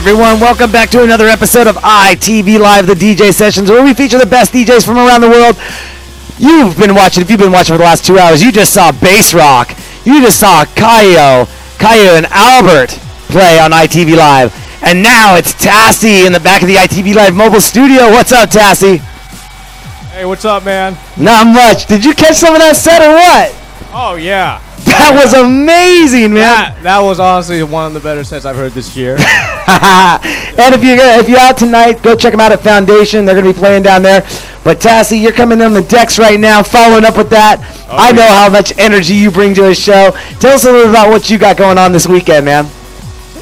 Everyone, welcome back to another episode of ITV Live, the DJ sessions, where we feature the best DJs from around the world. You've been watching, if you've been watching for the last two hours, you just saw Bass Rock. You just saw Kaio, Kaio and Albert play on ITV Live. And now it's Tassay in the back of the ITV Live mobile studio. What's up, Tassay? Hey, what's up, man? Not much. Did you catch some of that set or what? Oh yeah, That was amazing, man. that that was honestly one of the better sets I've heard this year. and if you're if you're out tonight, go check them out at Foundation. They're gonna be playing down there. But Tassay, you're coming on the decks right now, following up with that. I know how much energy you bring to a show. Tell us a little about what you got going on this weekend, man.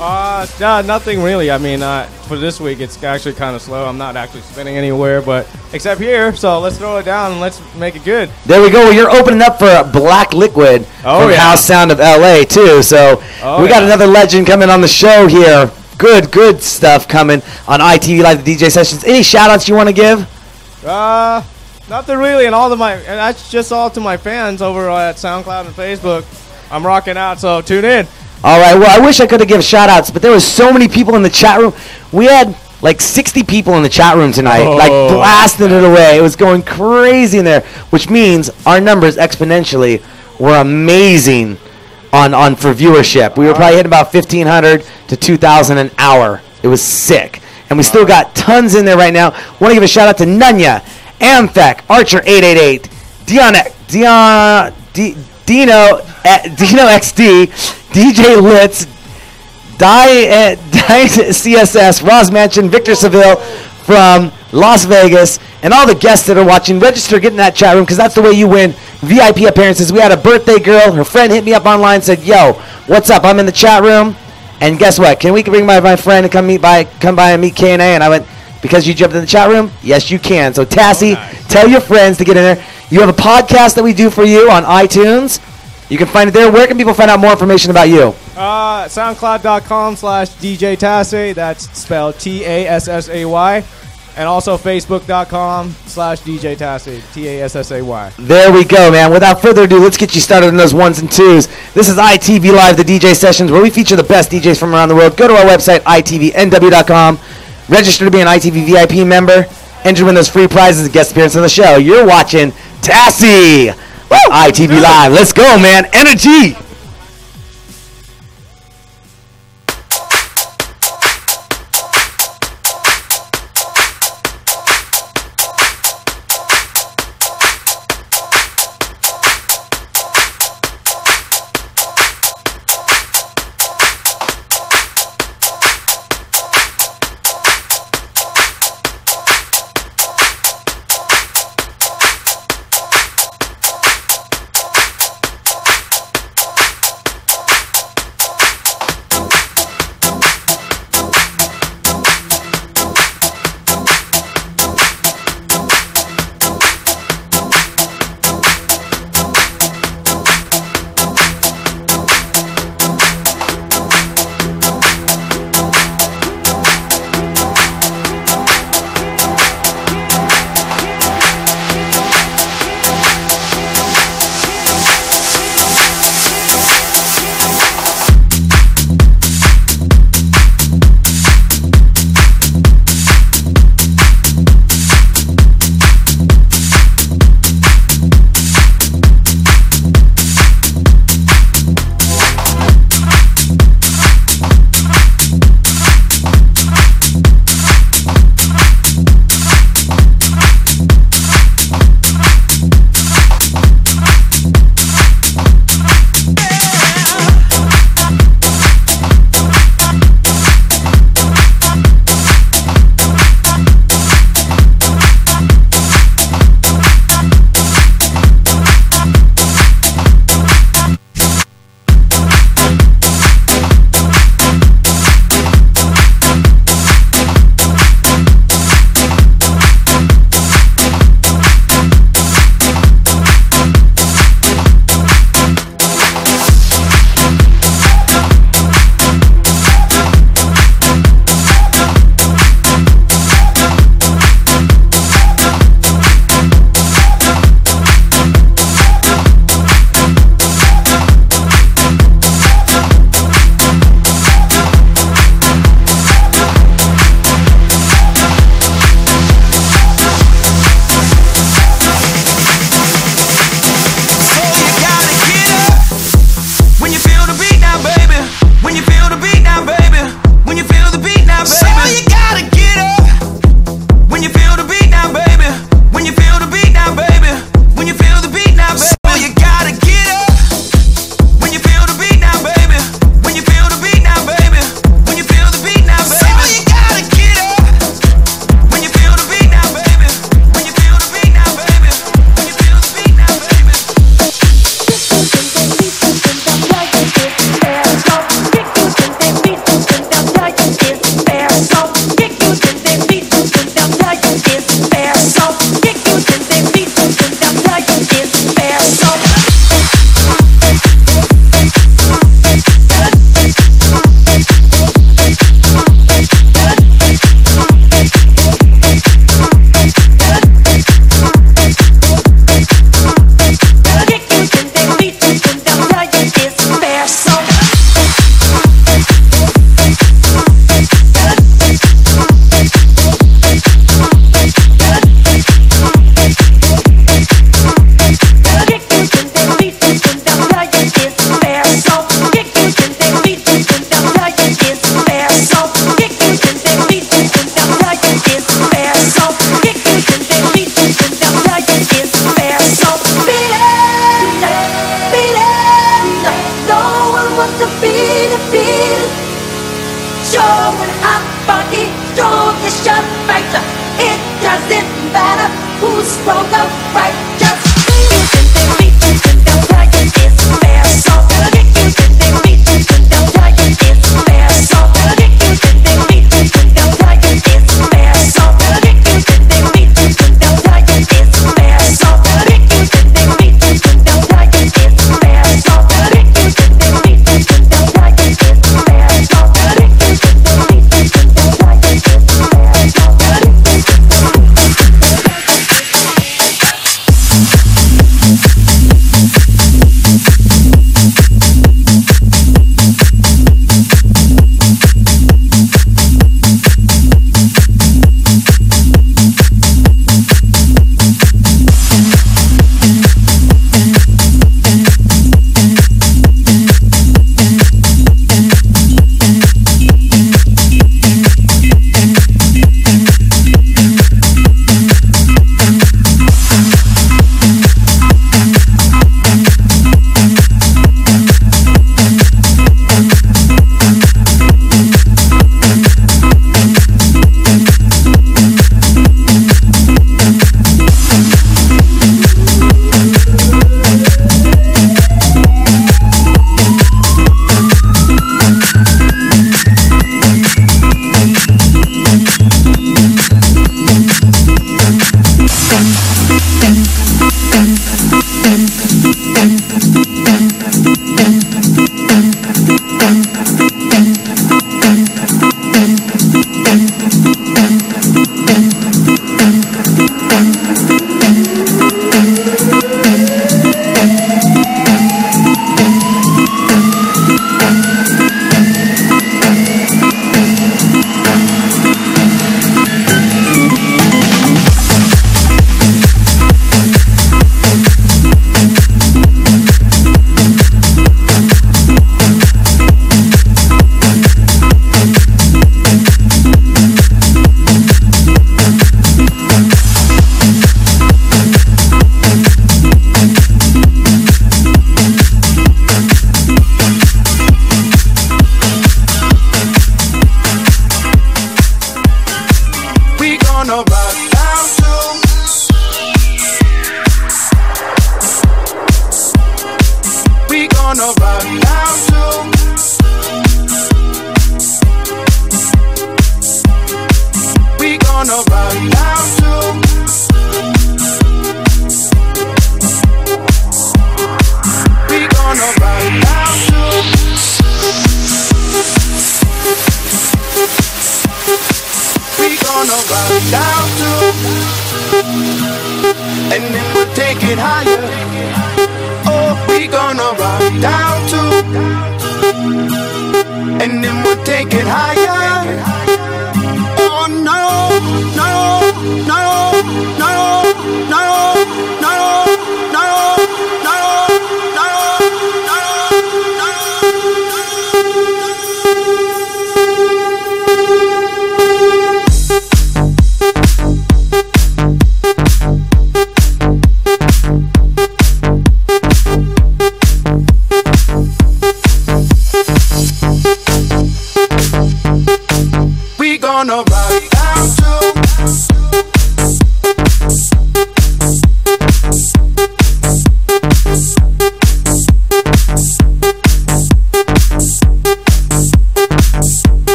uh, nothing really. I mean, uh, for this week, it's actually kind of slow. I'm not actually spinning anywhere, but except here. So let's throw it down and let's make it good. There we go. Well, you're opening up for Black Liquid Oh, from yeah. House Sound of LA too. So Oh, we got yeah. another legend coming on the show here. Good, good stuff coming on ITV Live the DJ sessions. Any shout outs you want to give? Uh, nothing really, and all to my and that's just all to my fans over at SoundCloud and Facebook. I'm rocking out, so tune in. All right. Well, I wish I could have given shout outs, but there was so many people in the chat room. We had like 60 people in the chat room tonight, like Oh. blasting it away. It was going crazy in there, which means our numbers exponentially were amazing on on for viewership. We were probably hitting about 1500 to 2000 an hour. It was sick. And we still got tons in there right now. Want to give a shout out to Nunya, Amthek, Archer 888, Dion, Dion, D, Dino, eh, Dino XD, DJ Litz, Die, uh, Die CSS, Roz Mansion, Victor Seville from Las Vegas, and all the guests that are watching. Register, get in that chat room because that's the way you win VIP appearances. We had a birthday girl. Her friend hit me up online, said, "Yo, what's up? I'm in the chat room." And guess what? Can we bring my, my friend and come meet by come by and meet K and A? And I went, because you jumped in the chat room? Yes, you can. So Tassay, tell your friends to get in there. You have a podcast that we do for you on iTunes. You can find it there. Where can people find out more information about you? Uh, SoundCloud.com slash DJ Tassay. That's spelled T A S S A Y. And also Facebook.com slash DJ Tassay. T A S S A Y. There we go, man. Without further ado, let's get you started on those ones and twos. This is ITV Live, the DJ sessions, where we feature the best DJs from around the world. Go to our website, itvnw.com. Register to be an ITV VIP member. Enter win those free prizes and guest appearance on the show. You're watching Tassay. ITV Live. Let's go, man. Energy.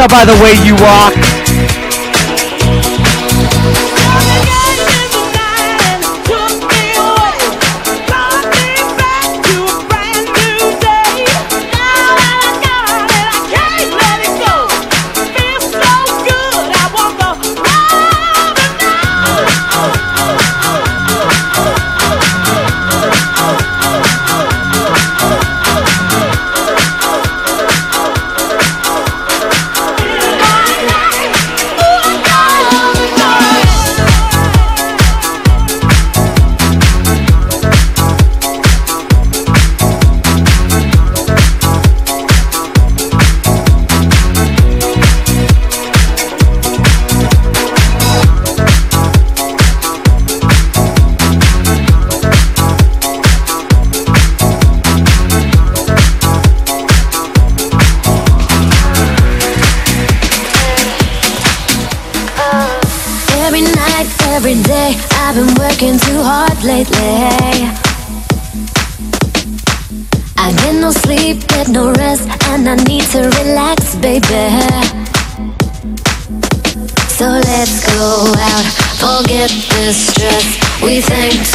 tell by the way you walk.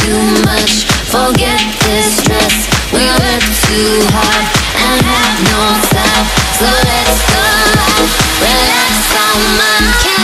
too much. Forget this stress We work too hard And have no stop So let's go out. Relax our mind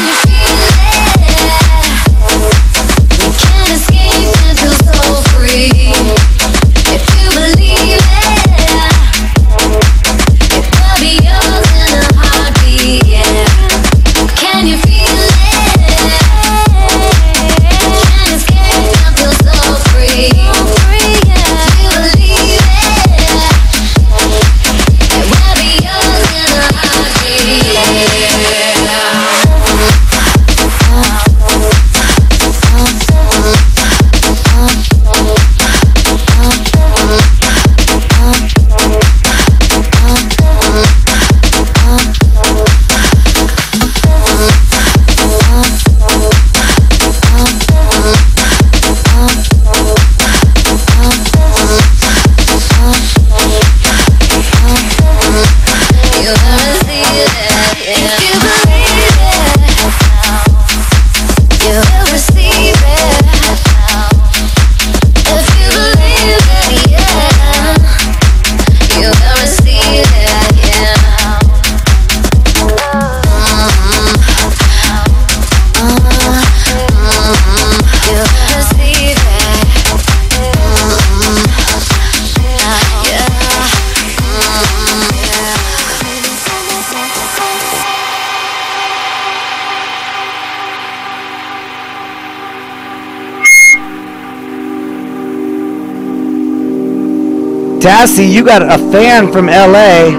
Tassay, you got a fan from LA.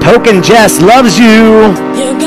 Token Jess loves you. you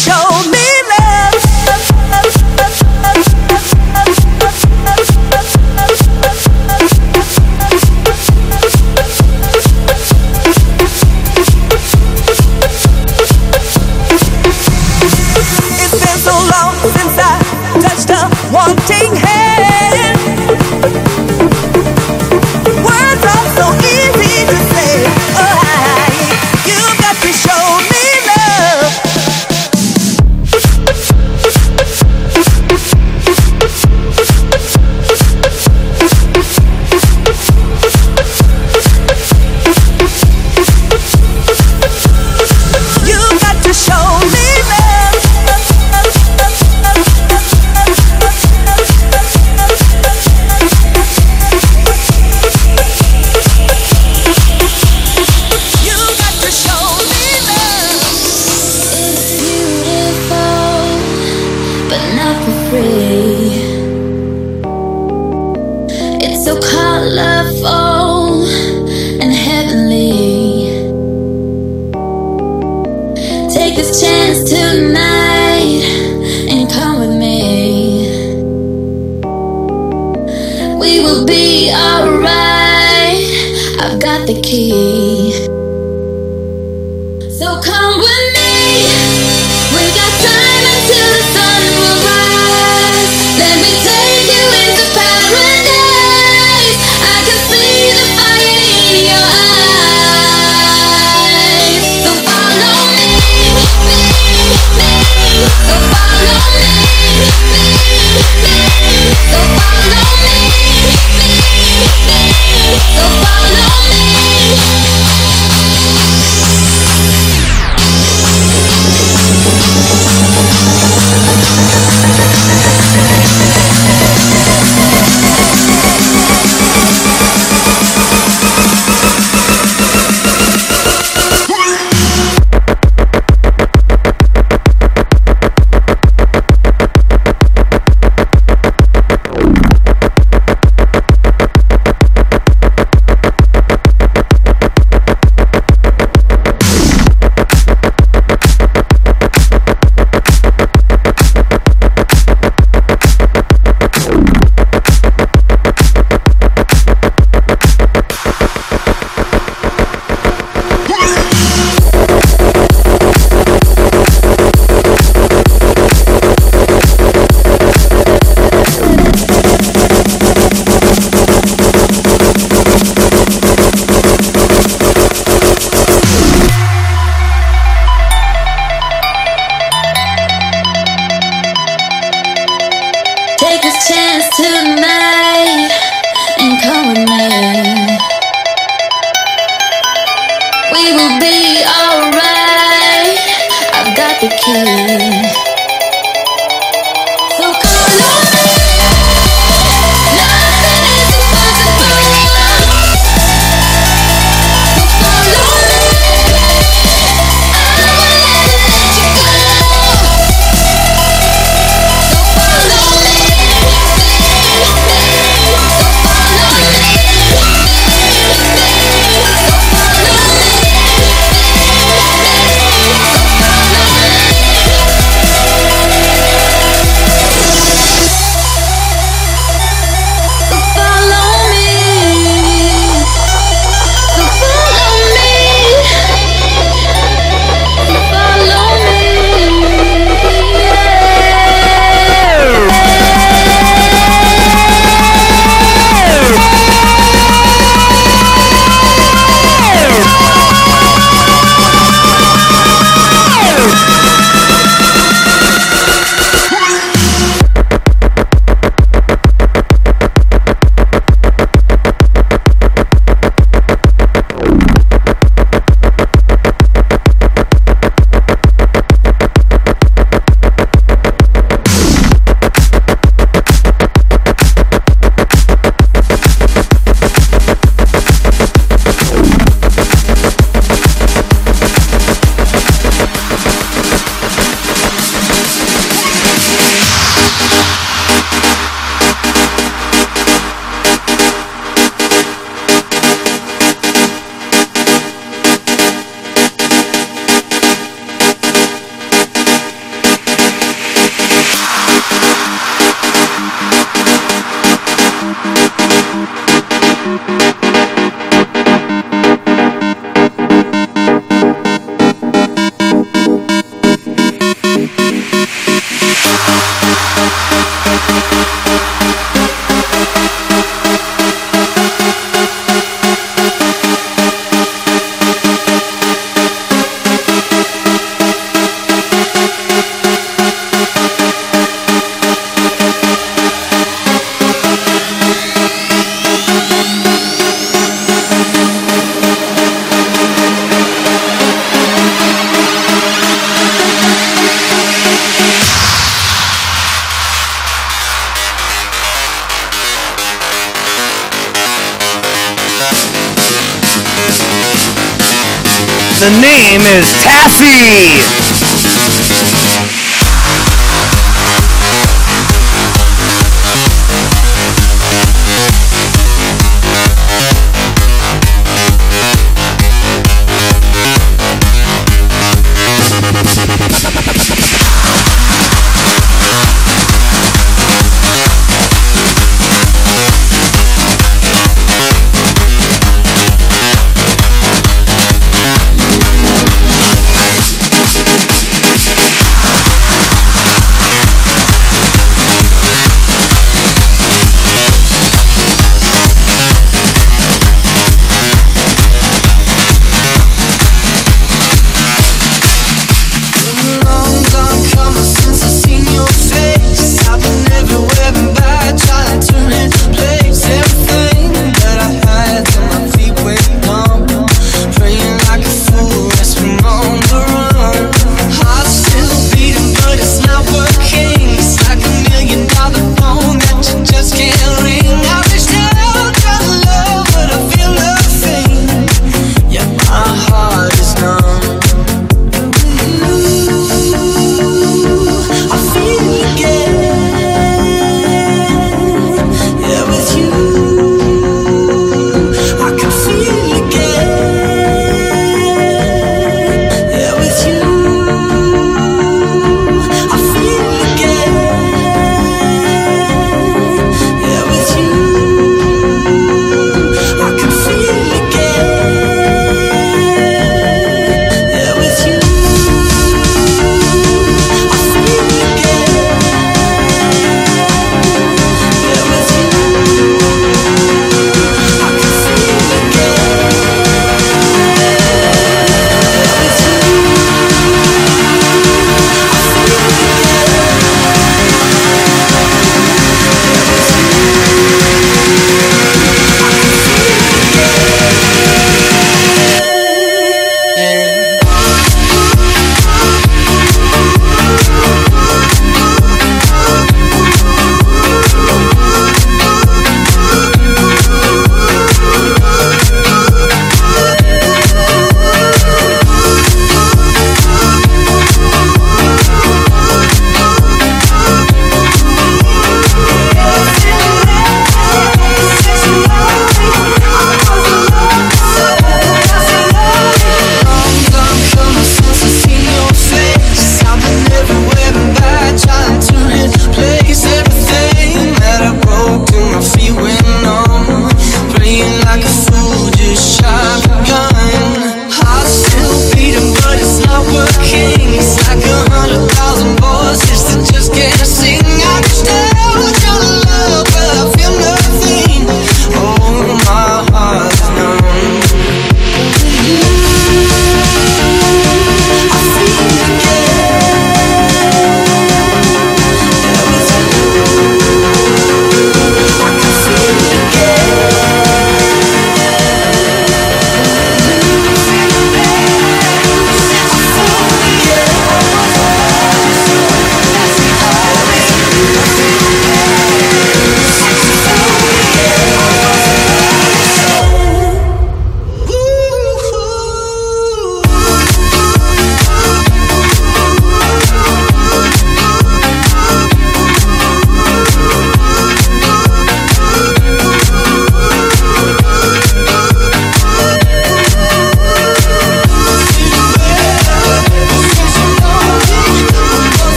show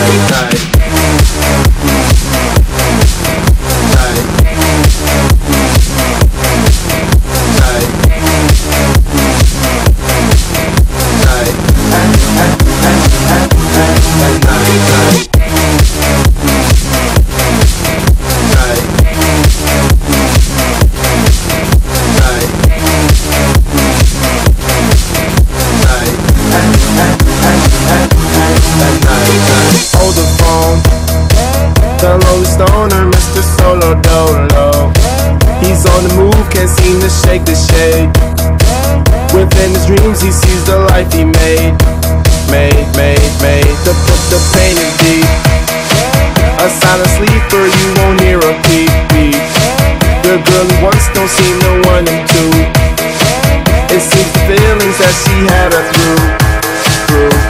Night. On the move, can't seem to shake the shade. Within his dreams, he sees the life he made. Made, made, made. The, the, the pain is deep. A silent sleeper, you won't hear a beep, beep. The girl he wants don't seem to want him to. It seems the feelings that she had her through, through.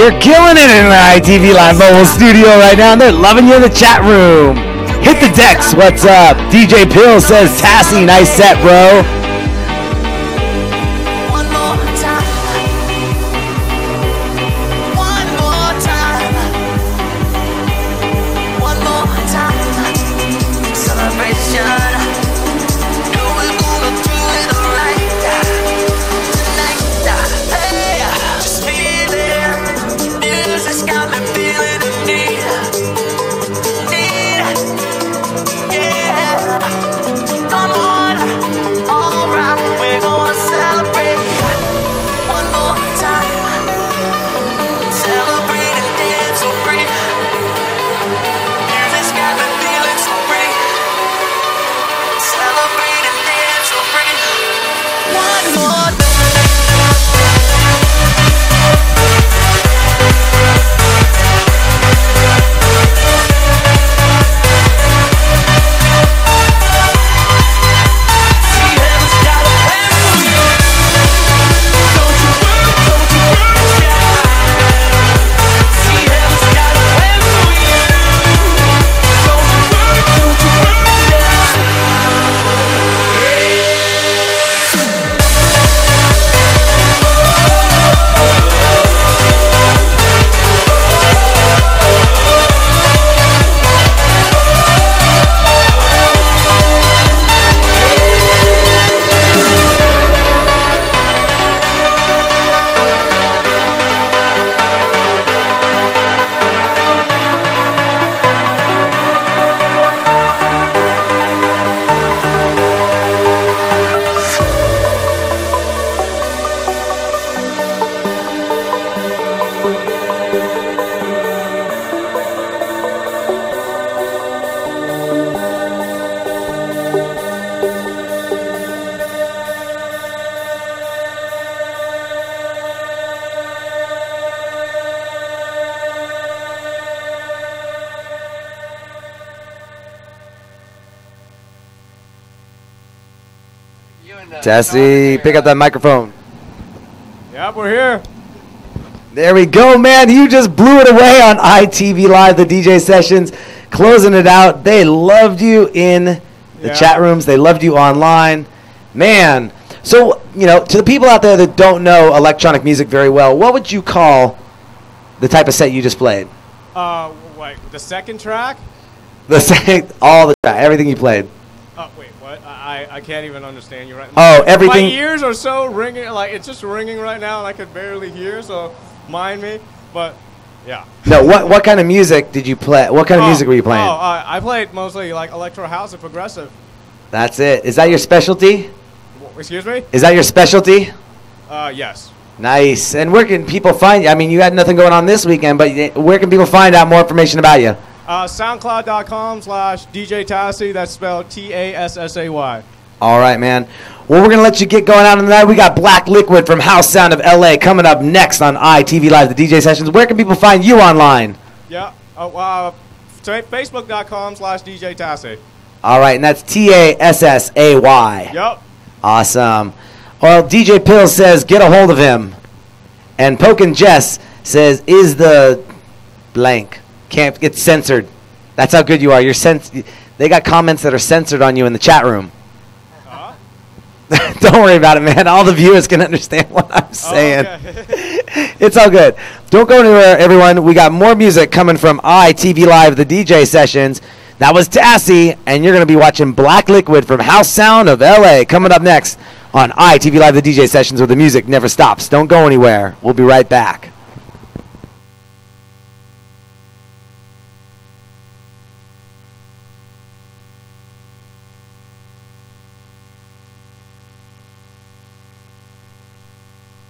You're killing it in the ITV Live Mobile Studio right now, they're loving you in the chat room. Hit the decks, what's up? DJ Pill says, Tassay, nice set, bro. Tassay, pick up that microphone. Yep, we're here. There we go, man. You just blew it away on ITV Live, the DJ sessions, closing it out. They loved you in the Yeah. chat rooms, they loved you online. Man, so you know, to the people out there that don't know electronic music very well, what would you call the type of set you just played? Uh, wait, the second track? The second, all the track, everything you played. Oh, wait? I, I- I can't even understand you right now. Oh, everything- My ears are so ringing, like, it's just ringing right now, and I could barely hear, so mind me. But, yeah. No, what what kind of music did you play? What kind of Oh, music were you playing? Oh, uh, I played mostly, like, electro house and progressive. That's it. Is that your specialty? Excuse me? Is that your specialty? Uh, yes. Nice. And where can people find you? I mean, you had nothing going on this weekend, but where can people find out more information about you? Uh, SoundCloud.com slash DJ Tassay. That's spelled T A S S A Y. All right, man. Well, we're going to let you get going out on the night. We got Black Liquid from House Sound of LA coming up next on ITV Live, the DJ sessions. Where can people find you online? Yeah. Oh, uh, fa- Facebook.com slash DJ Tassay. All right, and that's T A S S A Y. Yep. Awesome. Well, DJ Pill says get a hold of him. And Pokin Jess says is the blank. Can't get censored. That's how good you are. You're cens- They got comments that are censored on you in the chat room. Don't worry about it, man. All the viewers can understand what I'm oh, saying. Okay. it's all good. Don't go anywhere, everyone. We got more music coming from ITV Live, the DJ sessions. That was Tassay, and you're going to be watching Black Liquid from House Sound of LA coming up next on ITV Live, the DJ sessions where the music never stops. Don't go anywhere. We'll be right back.